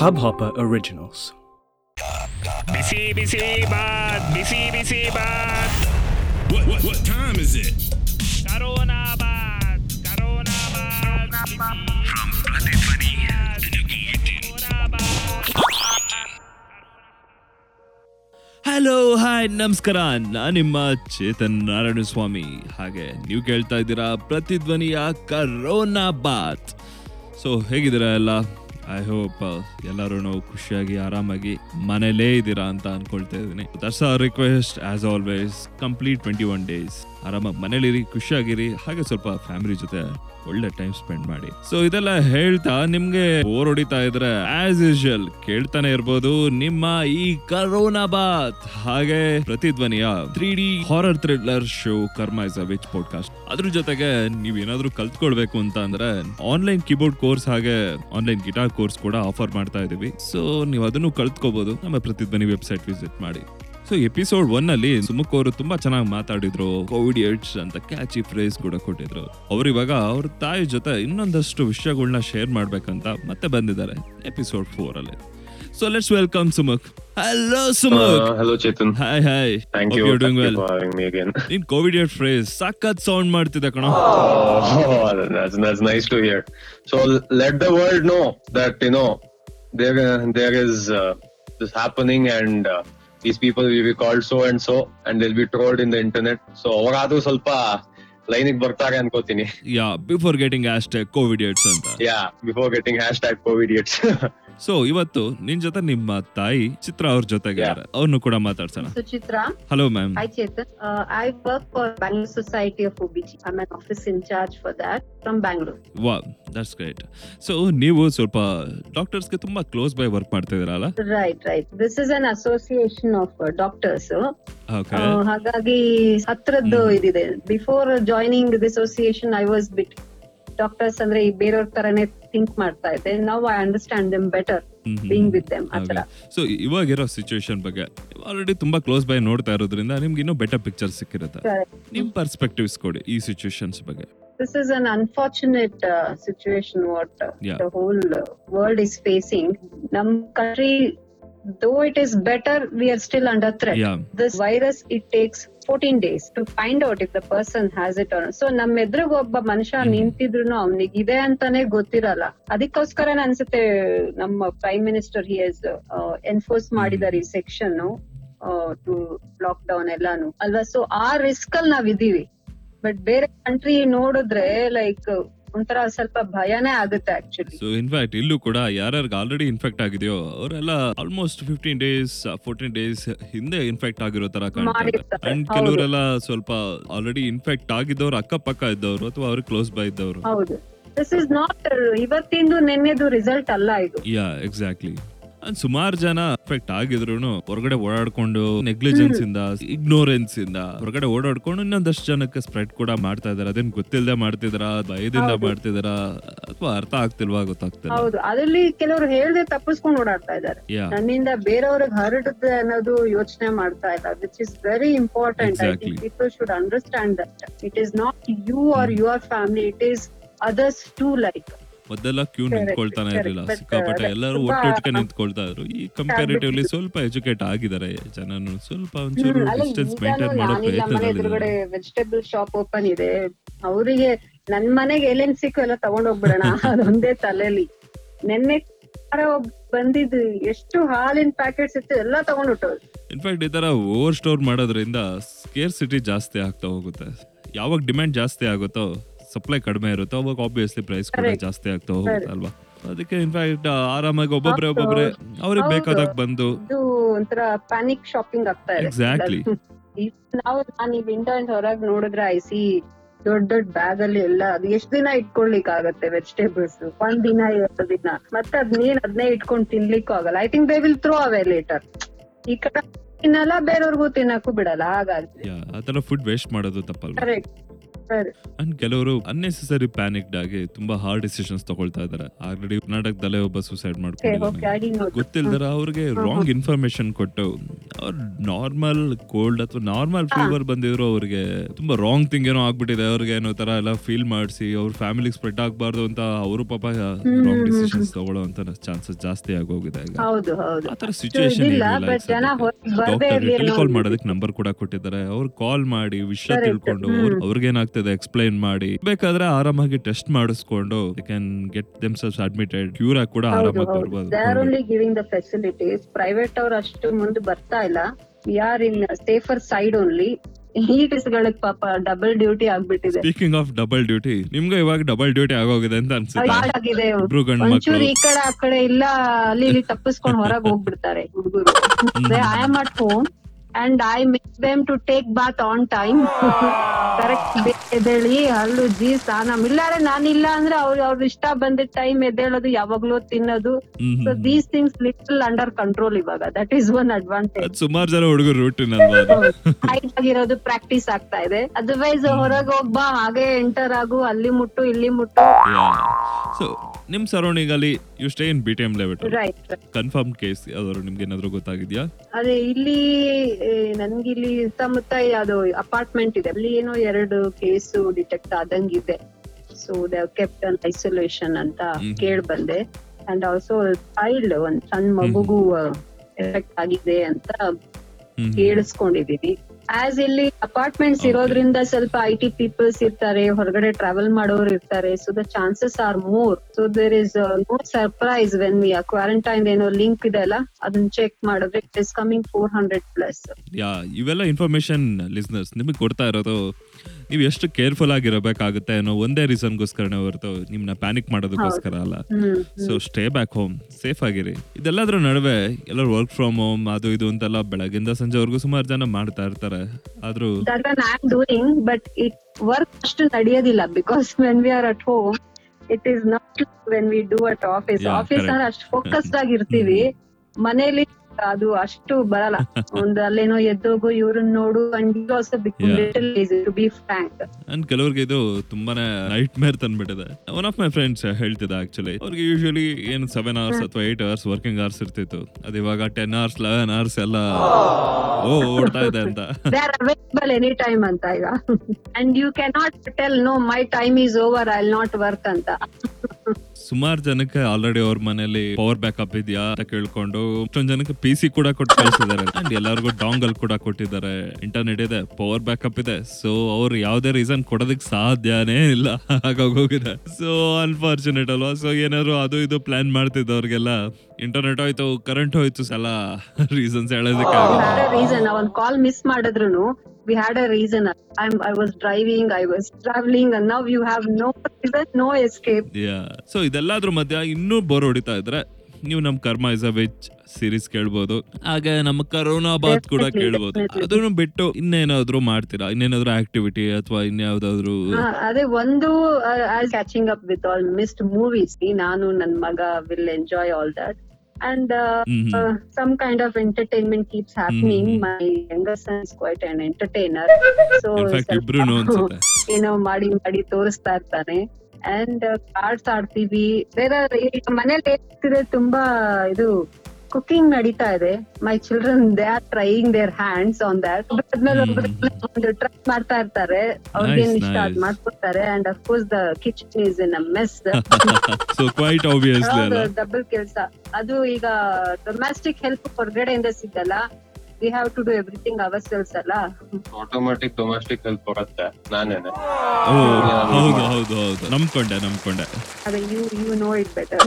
Hubhopper Originals. Busy busy Baat busy busy Baat What, what, what time is it? Corona Baat corona Baat From Pratidhvani hello hi ನಮಸ್ಕಾರ ನಾನು ನಿಮ್ಮ ಚೇತನ್ ನಾರಾಯಣ ಸ್ವಾಮಿ ಹಾಗೆ ನೀವು ಕೇಳ್ತಾ ಇದ್ದೀರಾ ಪ್ರತಿಧ್ವನಿಯ ಕರೋನಾ ಬಾತ್ ಸೊ ಹೇಗಿದ್ದೀರಾ ಎಲ್ಲ ಐ ಹೋಪ್ ಎಲ್ಲರೂ ಖುಷಿಯಾಗಿ, ಆರಾಮಾಗಿ ಮನೇಲೇ ಇದ್ದೀರಾ ಅಂತ ಅನ್ಕೊಳ್ತಾ ಇದ್ದೀನಿ. That's our request as always complete twenty one days ಆರಾಮಾಗಿ ಮನೇಲಿರಿ, ಖುಷಿಯಾಗಿರಿ, ಹಾಗೆ ಸ್ವಲ್ಪ ಫ್ಯಾಮಿಲಿ ಜೊತೆ ಒಳ್ಳೆ ಟೈಮ್ ಸ್ಪೆಂಡ್ ಮಾಡಿ. ಸೊ ಇದೆಲ್ಲ ಹೇಳ್ತಾ ನಿಮ್ಗೆ ಓರ್ ಹೊಡಿತಾ ಇದ್ರೆ ಆಸ್ ಯೂಶುವಲ್ ಕೇಳ್ತಾನೆ ಇರ್ಬೋದು ನಿಮ್ಮ ಈ ಕರೋನಾ ಬಾತ್ ಹಾಗೆ ಪ್ರತಿಧ್ವನಿಯ three D horror thriller show Karma is a which podcast ಅದ್ರ ಜೊತೆಗೆ ನೀವ್ ಏನಾದ್ರೂ ಕಲ್ತ್ಕೊಳ್ಬೇಕು ಅಂತ ಅಂದ್ರೆ ಆನ್ಲೈನ್ ಕೀಬೋರ್ಡ್ ಕೋರ್ಸ್ ಹಾಗೆ ಆನ್ಲೈನ್ ಗಿಟಾರ್ ಕೋರ್ಸ್ ಕೂಡ ಆಫರ್ ಮಾಡ್ತಾ ಇದೀವಿ. ಸೊ ನೀವು ಅದನ್ನು ಕಲ್ತ್ಕೋಬಹುದು ನಮ್ಮ ಪ್ರತಿಧ್ವನಿ ವೆಬ್ಸೈಟ್ ವಿಸಿಟ್ ಮಾಡಿ. ಸೊ ಎಪಿಸೋಡ್ ಒನ್ ಅಲ್ಲಿ ಸುಮುಖ್ ಅವರು ತುಂಬಾ ಚೆನ್ನಾಗಿ ಮಾತಾಡಿದ್ರು. ಕೋವಿಡ್ ಏಡ್ಸ್ ಅಂತ ಕ್ಯಾಚಿ ಫ್ರೇಸ್ ಕೂಡ ಕೊಟ್ಟಿದ್ರು. ಅವ್ರು ಇವಾಗ ಅವ್ರ ತಾಯಿ ಜೊತೆ ಇನ್ನೊಂದಷ್ಟು ವಿಷಯಗಳನ್ನ ಶೇರ್ ಮಾಡ್ಬೇಕಂತ ಮತ್ತೆ ಬಂದಿದ್ದಾರೆ ಎಪಿಸೋಡ್ ಫೋರ್ ಅಲ್ಲಿ. So let's welcome Sumukh. Hello Sumukh. Hello Chetan. Chetan. Hi hi thank you doing well ಇನ್ ನೀನ್ ಕೋವಿಡ್ ಏಡ್ ಫ್ರೇಸ್ ಸಖತ್ ಸೌಂಡ್ ಮಾಡ್ತಿದೆ ಕಣ. That's nice to hear so let the world let the world know that you know there happening there uh, uh, these people will be called so and so and they'll be trolled in the internet. So ಅವರಾದ್ರೂ ಸ್ವಲ್ಪ ಲೈನಿಗೆ ಬರ್ತಾರೆ ಅನ್ಕೋತೀನಿ yeah before getting as covid aids ಅಂತ yeah before getting hashtag covid it's so ಇವತ್ತು ನಿನ್ ಜೊತೆ ನಿಮ್ಮ ತಾಯಿ ಚಿತ್ರ ಅವ್ರ ಜೊತೆಗೆ ಅವ್ರನ್ನು ಕೂಡ ಮಾತಾಡ್ಸೋಣ. Suchitra. Hello ma'am I Chetan. I work for Bangalore society of OBG I man office in charge for that from Bangalore wow that's great so ನೀವು ಸ್ವಲ್ಪ ಡಾಕ್ಟರ್ಸ್ಗೆ ತುಂಬಾ close by work ಮಾಡ್ತಿದ್ದೀರಲ್ಲ right right this is an association of doctors ಹಾಗಾಗಿ ಹತ್ರದ್ದು ಇದಿದೆ. Before joining this association I was bit doctors ಅಂದ್ರೆ ಈ ಬೇರೆಯವ್ರ ತರನೇ ಥಿಂಕ್ ಮಾಡ್ತಾ ಇದೆ ನಾವು I understand them better being with them ಆತರ ಸೊ ಇವಾಗಿರೋ ಸಿಚುವೇಶನ್ ಬಗ್ಗೆ ಆಲ್ರೆಡಿ ತುಂಬಾ ಕ್ಲೋಸ್ ಬೈ ನೋಡ್ತಾ ಇರೋದ್ರಿಂದ ನಿಮ್ಗೆ ಇನ್ನೂ ಬೆಟರ್ ಪಿಕ್ಚರ್ ಸಿಕ್ಕಿರುತ್ತೆ. ನಿಮ್ ಪರ್ಸ್ಪೆಕ್ಟಿವ್ಸ್ ಕೊಡಿ ಈ ಸಿಚುವೇಶನ್ಸ್ ಬಗ್ಗೆ. This is an unfortunate uh, what what uh, Yeah. the whole uh, world is facing. num country though it is better we are still under threat. Yeah. this virus it takes 14 days to find out if the person has it or not. So ನಮ್ ಎದುರಿಗೆ ಒಬ್ಬ ಮನುಷ್ಯ. ನಿಂತಿದ್ರು ಅವನಿಗೆ ಇದೆ ಅಂತಾನೆ ಗೊತ್ತಿರಲ್ಲ. ಅದಕ್ಕೋಸ್ಕರ ಅನ್ಸುತ್ತೆ ನಮ್ಮ prime minister he has enforce ಮಾಡಿದಾರೆ ಈ ಸೆಕ್ಷನ್ ಟು ಲಾಕ್ ಡೌನ್ ಎಲ್ಲಾನು. ಅಲ್ವಾ? ಸೊ ಆ ರಿಸ್ಕ್ ಅಲ್ಲಿ ನಾವ್ ಇದೀವಿ ಬಟ್ ಬೇರೆ ಕಂಟ್ರಿ ನೋಡಿದ್ರೆ ಲೈಕ್ ಒಂಥರ ಸ್ವಲ್ಪ ಭಯನೇ ಆಗುತ್ತೆ ಆಕ್ಚುಲಿ ಸೊ ಇನ್ಫ್ಯಾಕ್ಟ್ ಇಲ್ಲೂ ಕೂಡ ಯಾರ್ಯಾರಿಗೆ ಆಲ್ರೆಡಿ ಇನ್ಫೆಕ್ಟ್ ಆಗಿದೆಯೋ ಅವರೆಲ್ಲ almost fifteen days fourteen days ಹಿಂದೆ ಇನ್ಫೆಕ್ಟ್ ಆಗಿರೋ ತರ ಅಂಡ್. ಕೆಲವರೆಲ್ಲ ಸ್ವಲ್ಪ ಆಲ್ರೆಡಿ ಇನ್ಫೆಕ್ಟ್ ಆಗಿದ್ದವ್ರು ಅಕ್ಕಪಕ್ಕ ಇದ್ದವರು ಅಥವಾ ಅವ್ರಿಗೆ ಕ್ಲೋಸ್ ಬೈ ಇದ್ದವರು. ಹೌದು. ದಿಸ್ ಇಸ್ ನಾಟ್ ಇವತ್ತಿಂದು ನಿನ್ನೆದು ರಿಸಲ್ಟ್ ಅಲ್ಲ ಇದು. ಯಾ ಎಕ್ಸಾಕ್ಟ್ಲಿ ಸುಮಾರು ಜನ ಎಫೆಕ್ಟ್ ಆಗಿದ್ರು ಹೊರಗಡೆ ಓಡಾಡ್ಕೊಂಡು ನೆಗ್ಲಿಜೆನ್ಸ್ ಇಂದ ಇಗ್ನೋರೆನ್ಸ್ ಇಂದ ಹೊರಗಡೆ ಓಡಾಡ್ಕೊಂಡು ಇನ್ನೊಂದಷ್ಟು ಜನಕ್ಕೆ ಸ್ಪ್ರೆಡ್ ಕೂಡ ಮಾಡ್ತಾ ಇದಾರೆ. ಅದೇನ್ ಗೊತ್ತಿಲ್ಲದೆ ಮಾಡ್ತಿದ್ರ? ಭಯದಿಂದ ಮಾಡ್ತಿದ್ರ? ಅಥವಾ ಅರ್ಥ ಆಗ್ತಿಲ್ವಾ ಗೊತ್ತಾಗ್ತಿಲ್ಲ. ಹೌದು. ಅದ್ರಲ್ಲಿ ಕೆಲವರು ಹೇಳದೆ ತಪ್ಪಿಸ್ಕೊಂಡು ಓಡಾಡ್ತಾ ಇದ್ದಾರೆ ನನ್ನಿಂದ ಬೇರೆಯವ್ರಿಗೆ ಹರಡುತ್ತೆ ಅನ್ನೋದು ಯೋಚನೆ ಮಾಡ್ತಾ ಇಲ್ಲ. Which is very important I. Think people should understand that it is not you or your family it is others too like ಮೊದಲೆಲ್ಲ ಕ್ಯೂ ನಿಂತ್ಕೊಳ್ತಾನೆ. ಇರಲಿಲ್ಲ. ಸಿಕ್ಕಾಪಟ್ಟೆ uh, ಎಲ್ಲರೂ ಒಟ್ಟು ನಿಂತ್ಕೊಳ್ತಾ ಇದ್ರು. ಈ ಕಂಪ್ಯಾರಿಟಿವ್ಲಿ ಸ್ವಲ್ಪ ಎಜುಕೇಟ್ ಆಗಿದ್ದಾರೆ ಜನನು. ಸ್ವಲ್ಪ ಒಂಚೂರು ಡಿಸ್ಟೆನ್ಸ್ ಮೇಂಟೈನ್ ಮಾಡೋ ಪ್ರಯತ್ನದಲ್ಲಿದ್ದಾರೆ. ವೆಜಿಟೇಬಲ್ ಶಾಪ್ ಓಪನ್ ಇದೆ. ಅವರಿಗೆ ನನ್ ಮನೆಗೆ ಎಲ್ಲೇನ್ ಸಿಕ್ಕು ಎಲ್ಲ ತಗೊಂಡ್ ಹೋಗ್ಬಿಡೋಣ ಅದೊಂದೇ ತಲೆಲಿ. ನೆನ್ನೆ ಬಂದಿದ್ದು ಎಷ್ಟು ಹಾಲಿನ ಪ್ಯಾಕೆಟ್ಸ್ ಇತ್ತು ಎಲ್ಲ ತಗೊಂಡ್ ಇನ್ಫ್ಯಾಕ್ಟ್ ಈ ತರ ಓವರ್ ಸ್ಟೋರ್ ಮಾಡೋದ್ರಿಂದ ಸ್ಕೇರ್ ಸಿಟಿ ಜಾಸ್ತಿ ಆಗ್ತಾ ಹೋಗುತ್ತೆ. ಯಾವಾಗ ಡಿಮ್ಯಾಂಡ್ ಜಾಸ್ತಿ ಆಗುತ್ತೋ ಸಪ್ಲೈ ಕಡಿಮೆ ಇರುತ್ತೆ. ಅವಾಗ ಆಬ್ವಿಯಸ್ಲಿ ಪ್ರೈಸ್ ಕೂಡ ಜಾಸ್ತಿ ಆಗ್ತಾ ಹೋಗುತ್ತೆ ಅಲ್ವಾ? ಅದಕ್ಕೆ ಇನ್ಫ್ಯಾಕ್ಟ್ ಆರಾಮಾಗಿ ಒಬ್ಬೊಬ್ರೆ. ಒಬ್ಬೊಬ್ರೆ ಅವ್ರಿಗೆ ಬೇಕಾದಾಗ ಬಂದು ಒಂಥರ ಪ್ಯಾನಿಕ್ ಶಾಪಿಂಗ್ ಆಗ್ತಾ ಇದೆ ಎಕ್ಸಾಕ್ಟ್ಲಿ ನಾವು ನಾನು ಈ ವಿಂಡೋ ಇಂದ ಹೊರಗ್ ನೋಡಿದ್ರೆ ಐ ಸಿ ದೊಡ್ಡ ದೊಡ್ಡ ಬ್ಯಾಗ್ ಅಲ್ಲಿ ಎಲ್ಲ ಅದು ಎಷ್ಟ್ ದಿನ ಇಟ್ಕೊಳ್ಲಿಕ್ ಆಗತ್ತೆ ವೆಜಿಟೇಬಲ್ಸ್ ಒಂದ್ ದಿನ ಎರಡು ದಿನ. ಮತ್ತೆ ಅದ್ನೇನ್ ಅದನ್ನೇ ಇಟ್ಕೊಂಡು ತಿನ್ಲಿಕ್ಕೂ ಆಗಲ್ಲ. I think they will throw away later ಈ ಕಡೆ ತಿನ್ನಲ್ಲ ಬೇರೆಯವ್ರಿಗೂ ತಿನ್ನಕ್ಕೂ ಬಿಡಲ್ಲ. ಹಾಗಾಗಿ ತರ ಫುಡ್ ವೇಸ್ಟ್ ಮಾಡೋದು ತಪ್ಪಲ್ಲ ಕರೆಕ್ಟ್ ಅಂಡ್ ಕೆಲವರು ಅನ್ನೆಸೆಸರಿ ಪ್ಯಾನಿಕ್ಡ್ ಆಗಿ ತುಂಬಾ ಹಾರ್ಡ್ ಡಿಸಿಷನ್ಸ್ ತಗೊಳ್ತಾ ಇದಾರೆ ಆಲ್ರೆಡಿ ಕರ್ನಾಟಕದಲ್ಲೇ ಒಬ್ಬ ಸೂಸೈಡ್ ಮಾಡ್ಕೊಂಡು ಮಾಡ್ಕೊಂಡಿದ್ದಾನೆ ಗೊತ್ತಿಲ್ದರ ಅವ್ರಿಗೆ ರಾಂಗ್ ಇನ್ಫಾರ್ಮೇಶನ್ ಕೊಟ್ಟು ಅವ್ರ ನಾರ್ಮಲ್ ಕೋಲ್ಡ್ ಅಥವಾ ನಾರ್ಮಲ್ ಫೀವರ್ ಬಂದಿದ್ರು ಅವ್ರಿಗೆ ತುಂಬಾ ರಾಂಗ್ ಥಿಂಗ್ ಏನೋ ಆಗ್ಬಿಟ್ಟಿದೆ. ಅವ್ರಿಗೆ ಏನೋ ತರ ಎಲ್ಲ ಫೀಲ್ ಮಾಡಿಸಿ ಅವ್ರ ಫ್ಯಾಮಿಲಿ ಸ್ಪ್ರೆಡ್ ಆಗ್ಬಾರ್ದು ಅಂತ ಅವರು ಪಾಪ ರಾಂಗ್ ಡಿಸಿಷನ್ಸ್ ತಗೊಳ್ಳೋ ಅಂತ ಚಾನ್ಸಸ್ ಜಾಸ್ತಿ ಆಗೋಗಿದೆ ಈಗ. ಹೌದು ಹೌದು. ಆ ತರ ಅಷ್ಟು ಸಿಚುವೇಶನ್ ಇದಿಲ್ಲ ಬಟ್ ಜನ ಹೊರಗ್ ಬರ್ದೇ ಇರ್ಲಿ ಕಾಲ್ ಮಾಡೋದಕ್ಕೆ ನಂಬರ್ ಕೂಡ ಕೊಟ್ಟಿದ್ದಾರೆ. ಅವ್ರು ಕಾಲ್ ಮಾಡಿ ವಿಷಯ ತಿಳ್ಕೊಂಡು ಹ್ಮ್. ಅವ್ರಿಗೇನಾಗ್ತದೆ ಎಕ್ಸ್ಪ್ಲೈನ್ ಮಾಡಿ. ಬೇಕಾದ್ರೆ ಆರಾಮಾಗಿ ಟೆಸ್ಟ್ ಮಾಡಿಸ್ಕೊಂಡು can get themselves admitted cure ಆಗಿ ಕೂಡ ಆರಾಮಾಗಿ ಹೌದು. ದೇ ಆರ್ ಬರ್ಬೋದು only giving the facilities private ಅವ್ರು ಅಷ್ಟು ಮುಂದೆ ಬರ್ತಾ ಇಲ್ಲ. We are in safer side only ಗಳಿಗೆ ಪಾಪ ಡಬಲ್ ಡ್ಯೂಟಿ ಆಗ್ಬಿಟ್ಟಿದೆ. ಸ್ಪೀಕಿಂಗ್ ಆಫ್ ಡಬಲ್ ಡ್ಯೂಟಿ ನಿಮ್ಗೆ ಇವಾಗ ಡಬಲ್ ಡ್ಯೂಟಿ ಆಗೋಗಿದೆ ಅಂತ ಅನ್ಸುತ್ತೆ. ಇಬ್ರು ಗಂಡ್ ಈ ಕಡೆ ಆ ಕಡೆ ಇಲ್ಲ ಅಲ್ಲಿ ಇಲ್ಲಿ ತಪ್ಪಿಸ್ಕೊಂಡು ಹೊರಗೆ ಹೋಗ್ಬಿಡ್ತಾರೆ ಹುಡುಗರು. I am at home and I make them to take bath on time correct ಎದ್ದೇಳಿ ಜಿ ಜೀ ಸ್ನಾನ ಇಲ್ಲಾರೆ ಇಲ್ಲ ಅಂದ್ರೆ ಅವ್ರ ಅವ್ರ ಇಷ್ಟ ಬಂದಿದ್ದ ಟೈಮ್ ಎದ್ದೇಳೋದು ಯಾವಾಗ್ಲೂ ತಿನ್ನೋದು. So these things little under control ಇವಾಗ. ದಟ್ ಈಸ್ ಒನ್ ಅಡ್ವಾಂಟೇಜ್ ಅದ್ ಸುಮಾರು ಜನ ಹುಡುಗರು ರೂಟಿನ್? ಹೈಟ್ ಆಗಿರೋದು ಪ್ರಾಕ್ಟೀಸ್ ಆಗ್ತಾ ಇದೆ. ಅದರ್ವೈಸ್ ಹೊರಗೆ ಹೋಗ್ಬಾ ಹಾಗೆ ಎಂಟರ್ ಆಗು ಅಲ್ಲಿ ಮುಟ್ಟು ಇಲ್ಲಿ ಮುಟ್ಟು. ಸೊ ನಿಮ್ ಸರೌಂಡಿಂಗ್ ಅಲ್ಲಿ you stay in BTM T M layout right confirm case ಯಾವ್ದಾದ್ರು ನಿಮ್ಗೆ ಏನಾದ್ರು ಗೊತ್ತಾಗಿದ್ಯಾ? ಅದೇ ಇಲ್ಲಿ ನನ್ಗೆ ಇಲ್ಲಿ ಸುತ್ತಮುತ್ತ ಅದು ಅಪಾರ್ಟ್ಮೆಂಟ್ ಇದೆ. ಅಲ್ಲಿ ಏನೋ ಎರಡು case detect ಆದಂಗಿದೆ. So they kept on isolation ಅಂತ ಕೇಳಿ ಬಂದೆ. ಅಂಡ್ ಆಲ್ಸೋ ಚೈಲ್ಡ್ ಒಂದ್ ಸಣ್ಣ ಮಗುಗೂ ಎಫೆಕ್ಟ್ ಆಗಿದೆ ಅಂತ ಕೇಳಿಸ್ಕೊಂಡಿದೀವಿ. ಆಸ್ ಇಲ್ಲಿ ಅಪಾರ್ಟ್ಮೆಂಟ್ಸ್ ಇರೋದ್ರಿಂದ ಸ್ವಲ್ಪ ಐ ಟಿ ಪೀಪಲ್ಸ್ ಇರ್ತಾರೆ ಹೊರಗಡೆ ಟ್ರಾವೆಲ್ ಮಾಡೋರು ಇರ್ತಾರೆ. So the chances are more so there is no surprise when we quarantine ಏನೋ ಲಿಂಕ್ ಇದೆ ಅಲ್ಲ ಅದನ್ನ ಚೆಕ್ ಮಾಡಿದ್ರೆ it is coming four hundred plus ಇವೆಲ್ಲ ಇನ್ಫಾರ್ಮೇಶನ್ ಲಿಸ್ನರ್ಸ್ ನಿಮಗೆ ಕೊಡ್ತಾ ಇರೋದು ನೀವು ಎಷ್ಟು ಕೇರ್ಫುಲ್ ಆಗಿರಬೇಕಾಗುತ್ತೆ ಅನ್ನೋ ಒಂದೇ ರೀಸನ್ ಗೋಸ್ಕರನೇ ಹೊರತು ನಿಮ್ನ ಪ್ಯಾನಿಕ್ ಮಾಡೋದಕ್ಕೋಸ್ಕರ ಅಲ್ಲ. So stay back home safe ಆಗಿರಿ. ಇದೆಲ್ಲದರ ನಡುವೆ ಎಲ್ಲರೂ ವರ್ಕ್ ಫ್ರಮ್ ಹೋಮ್ ಅದು ಇದು ಅಂತೆಲ್ಲ ಬೆಳಗಿಂದ ಸಂಜೆವರೆಗೂ ಸುಮಾರು ಜನ ಮಾಡ್ತಾ ಇರ್ತಾರೆ. ಆದ್ರೂ ಬಟ್ ಇಟ್ ವರ್ಕ್ ಅಷ್ಟು ನಡೆಯೋದಿಲ್ಲ because when we are at home it is not when we do at office office. ಅಷ್ಟು ಫೋಕಸ್ಡ್ ಆಗಿರ್ತೀವಿ. ಮನೇಲಿ ಅದು ಅಷ್ಟು ಬರಲ್ಲ. ಒಂದ್ ಅಲ್ಲೇನೋ ಎದ್ದೋಗು ಇವ್ರನ್ನ ನೋಡು and also to be frank and ಕೆಲವ್ರಿಗೆ ಇದು ತುಂಬಾನೇ ನೈಟ್ ಮೇರ್ ತಂದ್ಬಿಟ್ಟಿದೆ. ಒನ್ ಆಫ್ ಮೈ ಫ್ರೆಂಡ್ಸ್ ಹೇಳ್ತಿದ್ದ ಆಕ್ಚುಲಿ ಅವ್ರಿಗೆ ಯೂಶಲಿ ಏನ್ ಸೆವೆನ್ ಅವರ್ಸ್ ಅಥವಾ ಏಟ್ ಅವರ್ಸ್ ವರ್ಕಿಂಗ್ ಅವರ್ಸ್ ಇರ್ತಿತ್ತು. ಅದು ಇವಾಗ ಟೆನ್ ಅವರ್ಸ್ ಲೆವೆನ್ ಅವರ್ಸ್ ಎಲ್ಲ ಓ ಓಡ್ತಾ ಇದೆ ಅಂತ. They are available any time ಅಂತ ಈಗ. And you cannot tell no my time is over I not work ಅಂತ. ಸುಮಾರು ಜನಕ್ಕೆ ಆಲ್ರೆಡಿ ಅವ್ರ ಮನೇಲಿ ಪವರ್ ಬ್ಯಾಕಪ್ ಇದೆಯಾ ಅಂತ ಕೇಳ್ಕೊಂಡು ಅಷ್ಟೊಂದ್ ಜನಕ್ಕೆ ಪಿ ಸಿ ಕೂಡ ಕೊಟ್ಟು ಕಳಿಸಿದ್ದಾರೆ. ಅಂಡ್ ಎಲ್ಲರಿಗೂ ಡಾಂಗಲ್ ಕೂಡ ಕೊಟ್ಟಿದ್ದಾರೆ. ಇಂಟರ್ನೆಟ್ ಇದೆ ಪವರ್ ಬ್ಯಾಕಪ್ ಇದೆ. ಸೊ ಅವ್ರು ಯಾವ್ದೇ ರೀಸನ್ ಕೊಡೋದಕ್ಕೆ ಸಾಧ್ಯನೇ ಇಲ್ಲ. ಹಾಗಾಗೋಗಿದೆ ಸೊ ಅನ್ಫಾರ್ಚುನೇಟ್ ಅಲ್ವಾ? ಸೊ ಏನಾದ್ರು ಅದು ಇದು ಪ್ಲಾನ್ ಮಾಡ್ತಿದ್ದವ್ರಿಗೆಲ್ಲ ಇಂಟರ್ನೆಟ್ ಹೋಯ್ತು ಕರೆಂಟ್ ಹೋಯ್ತು ಸಲ ರೀಸನ್ಸ್ ಹೇಳೋದಕ್ಕೆ ಕಾಲ್ ಮಿಸ್ ಮಾಡಿದ್ರು we had reason. Reason I I was driving I was travelling now you you no reason, no no escape so ಇದೆಲ್ಲದ್ರ ಮಧ್ಯ ಇನ್ನೂ ಬೋರ್ ಹೊಡಿತಾ ಇದ್ರೆ ನೀವು ನಮ್ ಕರ್ಮ ಇಸ್ ಅ ವೆಜ್ ಸೀರೀಸ್ ಕೇಳ್ಬೋದು. ಹಾಗೆ ನಮ್ಮ ಕರೋನಾ ಬಾತ್ ಕೂಡ ಕೇಳ್ಬೋದು. ಅದನ್ನು ಬಿಟ್ಟು ಇನ್ನೇನಾದ್ರೂ ಮಾಡ್ತೀರಾ? ಇನ್ನೇನಾದ್ರೂ ಆಕ್ಟಿವಿಟಿ ಅಥವಾ ಇನ್ಯಾವ್ದಾದ್ರು ಅದೇ ಒಂದು catching up with all missed movies ನಾನು ನನ್ ಮಗ will enjoy all that and hmm some kind of entertainment keeps happening hmm. My younger son is quite an entertainer so in fact ಇಬ್ರು ಅನ್ಸುತ್ತೆ. ಏನೋ ಮಾಡಿ ಮಾಡಿ ತೋರಿಸ್ತಾ ಇರ್ತಾನೆ. ಅಂಡ್ ಕಾರ್ಡ್ಸ್ ಆಡ್ತೀವಿ. ಬೇರೆ ಮನೇಲಿ ತುಂಬಾ ಇದು ಕುಕಿಂಗ್ ನಡೀತಾ ಇದೆ. My children they are trying their hands on that. ಒಂದು ಟ್ರೈ ಮಾಡ್ತಾ ಇರ್ತಾರೆ. ಅವ್ರಿಗೇನ್ ಇಷ್ಟ ಅದ್ ಮಾಡ್ಕೊಡ್ತಾರೆ. And of course the kitchen is in a mess so quite double ಕೆಲಸ. ಅದು ಈಗ ಡೊಮ್ಯಾಸ್ಟಿಕ್ ಹೆಲ್ಪ್ ಹೊರಗಡೆಯಿಂದ ಸಿಗಲ್ಲ. We have to do everything ourselves ಅಲ್ಲ? ಆಟೋಮ್ಯಾಟಿಕ್ ಡೊಮೆಸ್ಟಿಕ್ ಹೆಲ್ಪ್ ಬರುತ್ತೆ. ನಾನೇನೆ. ಹೌದು ಹೌದು ಹೌದು. ನಂಬ್ಕೊಂಡೆ ನಂಬ್ಕೊಂಡೆ. ಅದೇ you you know it better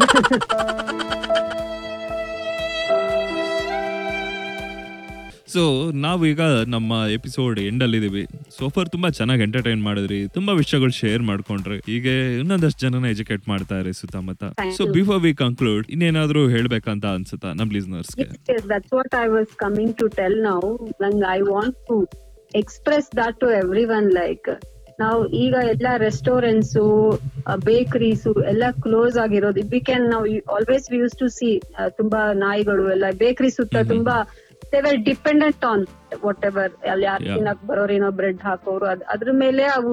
so ನಾವು ಈಗ ನಮ್ಮ ಎಪಿಸೋಡ್ ಎಂಡ್ ಅಲ್ಲಿ ಇದೀವಿ. ಸೋಫರ್ ತುಂಬಾ ಚೆನ್ನಾಗಿ ಎಂಟರ್ಟೈನ್ ಮಾಡಿದ್ರಿ. ತುಂಬಾ ವಿಷಯಗಳು ಶೇರ್ ಮಾಡ್ಕೊಂಡ್ರಿ. ಹೀಗೆ ಇನ್ನೊಂದಷ್ಟು ಜನನ ಎಜುಕೇಟ್ ಮಾಡ್ತಾ ಇರಿ ಸುತ್ತಮುತ್ತ ಸೊ ಬಿಫೋರ್ ವಿ ಕನ್ಕ್ಲೂಡ್ ಇನ್ನೇನಾದ್ರೂ ಹೇಳ್ಬೇಕಂತ ಅನ್ಸುತ್ತಾ ನಮ್ ಲಿಸ್ನರ್ಸ್ಗೆ that's what I was coming to tell ನಾವು tell I want to express to to everyone like ನಾವು ಈಗ ಎಲ್ಲ ರೆಸ್ಟೋರೆಂಟ್ಸ್ ಬೇಕರೀಸ್ ಎಲ್ಲ ಕ್ಲೋಸ್ ಆಗಿರೋದು. ವಿ ಕ್ಯಾನ್ ನಾವು always we use to see ತುಂಬಾ ನಾಯಿಗಳು ಎಲ್ಲ ಬೇಕರಿ ಸುತ್ತ ತುಂಬಾ they were dependent on whatever ಅಲ್ಲಿ ಯಾರು ತಿನ್ನಕ್ ಬರೋರು ಏನೋ ಬ್ರೆಡ್ ಹಾಕೋರು ಅದ್ ಅದ್ರ ಮೇಲೆ ಅವು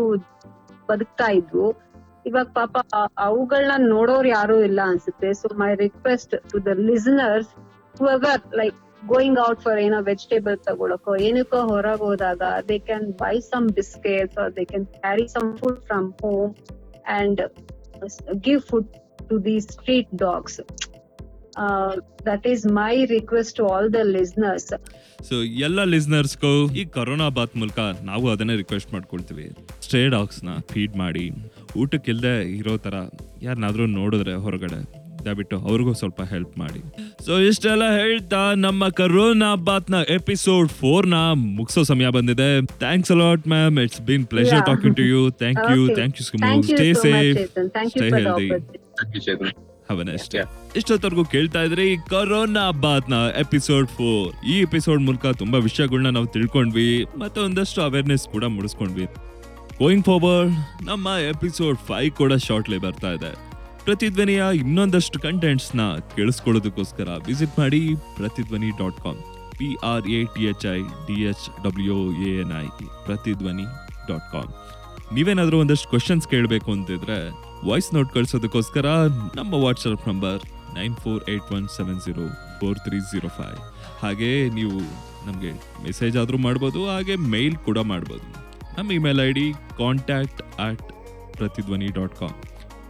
ಬದುಕ್ತಾ ಇದ್ವು. ಇವಾಗ ಪಾಪ ಅವುಗಳನ್ನ ನೋಡೋರ್ ಯಾರು ಇಲ್ಲ ಅನ್ಸುತ್ತೆ. So my request to the listeners whoever like going out for ಏನೋ ವೆಜಿಟೇಬಲ್ ತಗೊಳಕೋ ಏನಕ್ಕೋ ಹೊರಗೆ ಹೋದಾಗ they can buy some biscuits or they can carry some food from home and give food to the street dogs that is my request to all the listeners so ಎಲ್ಲ ಲಿಸ್ನರ್ಸ್ಗೂ ಈ corona ಬಾತ್ ಮೂಲಕ ನಾವು ಅದನ್ನೇ ರಿಕ್ವೆಸ್ಟ್ ಮಾಡ್ಕೊಳ್ತೀವಿ. Stray ಡಾಗ್ಸ್ನ feed ಮಾಡಿ ಊಟಕ್ಕಿಲ್ಲದೆ ಇರೋ ತರ ಯಾರನ್ನಾದ್ರೂ ನೋಡಿದ್ರೆ ಹೊರಗಡೆ ದಯವಿಟ್ಟು ಅವ್ರಿಗೂ ಸ್ವಲ್ಪ ಹೆಲ್ಪ್ ಮಾಡಿ. ಸೊ ಇಷ್ಟೆಲ್ಲ ಹೇಳ್ತಾ ನಮ್ಮ ಕರೋನಾ ಬಾತ್ನ ಎಪಿಸೋಡ್ ಫೋರ್ನ ಮುಗಿಸೋ ಸಮಯ ಬಂದಿದೆ. Thanks a lot ma'am it's been pleasure. Talking to you thank you. Thank you Thank you stay healthy safe stay Thank Yeah. ಇಷ್ಟೊತ್ತವರೆಗೂ ಕೇಳ್ತಾ ಇದ್ರಿ ಕರೋನಾ ಬಾತ್ನ ಎಪಿಸೋಡ್ ಫೋರ್. ಈ ಎಪಿಸೋಡ್ ಮೂಲಕ ತುಂಬಾ ವಿಷಯಗಳನ್ನ ನಾವು ತಿಳ್ಕೊಂಡ್ವಿ ಮತ್ತೆ ಒಂದಷ್ಟು ಅವೇರ್ನೆಸ್ ಕೂಡ ಮುಡಿಸ್ಕೊಂಡ್ವಿ. ಗೋಯಿಂಗ್ ಫಾರ್ವರ್ಡ್ ನಮ್ಮ ಎಪಿಸೋಡ್ ಫೈವ್ ಕೂಡ ಶಾರ್ಟ್ಲಿ ಬರ್ತಾ ಇದೆ. ಪ್ರತಿಧ್ವನಿಯ ಇನ್ನೊಂದಷ್ಟು ಕಂಟೆಂಟ್ಸ್ನ ಕೇಳಿಸ್ಕೊಳ್ಳೋದಕ್ಕೋಸ್ಕರ ವಿಸಿಟ್ ಮಾಡಿ Prathidhwani dot com P R A T H I D H W A N I Prathidhwani dot com ನೀವೇನಾದ್ರೂ ಒಂದಷ್ಟು ಕ್ವಶನ್ಸ್ ಕೇಳಬೇಕು ಅಂತಿದ್ರೆ ವಾಯ್ಸ್ ನೋಟ್ ಕಳಿಸೋದಕ್ಕೋಸ್ಕರ ನಮ್ಮ WhatsApp number nine four eight one seven zero four three zero five ಹಾಗೆ ನೀವು ನಮಗೆ message ಆದರೂ ಮಾಡ್ಬೋದು, ಹಾಗೆ ಮೇಲ್ ಕೂಡ ಮಾಡ್ಬೋದು. ನಮ್ಮ email I D contact at Prathidhwani dot com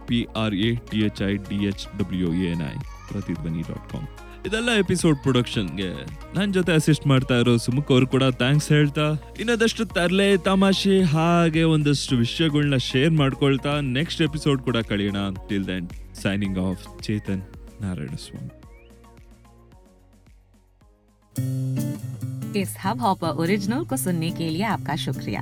P R A T H I D H W N I Prathidhwani dot com ಇದೆಲ್ಲ ಎಪಿಸೋಡ್ ಪ್ರೊಡಕ್ಷನ್ಗೆ ನನ್ನ ಜೊತೆ ಅಸಿಸ್ಟ್ ಮಾಡ್ತಾ ಇರೋ ಸುಮುಖ್ ಅವರು ಕೂಡ ಥ್ಯಾಂಕ್ಸ್ ಹೇಳ್ತಾ ಇನ್ನೊಂದಷ್ಟು ತರ್ಲೆ ತಮಾಷೆ ಹಾಗೆ ಒಂದಷ್ಟು ವಿಷಯಗಳನ್ನ ಶೇರ್ ಮಾಡ್ಕೊಳ್ತಾ ನೆಕ್ಸ್ಟ್ ಎಪಿಸೋಡ್ ಕೂಡ ಕಳಿಯೋಣ till then signing off Chetan Narayana Swamy इस हब हॉपर ओरिजिनल को सुनने के लिए आपका शुक्रिया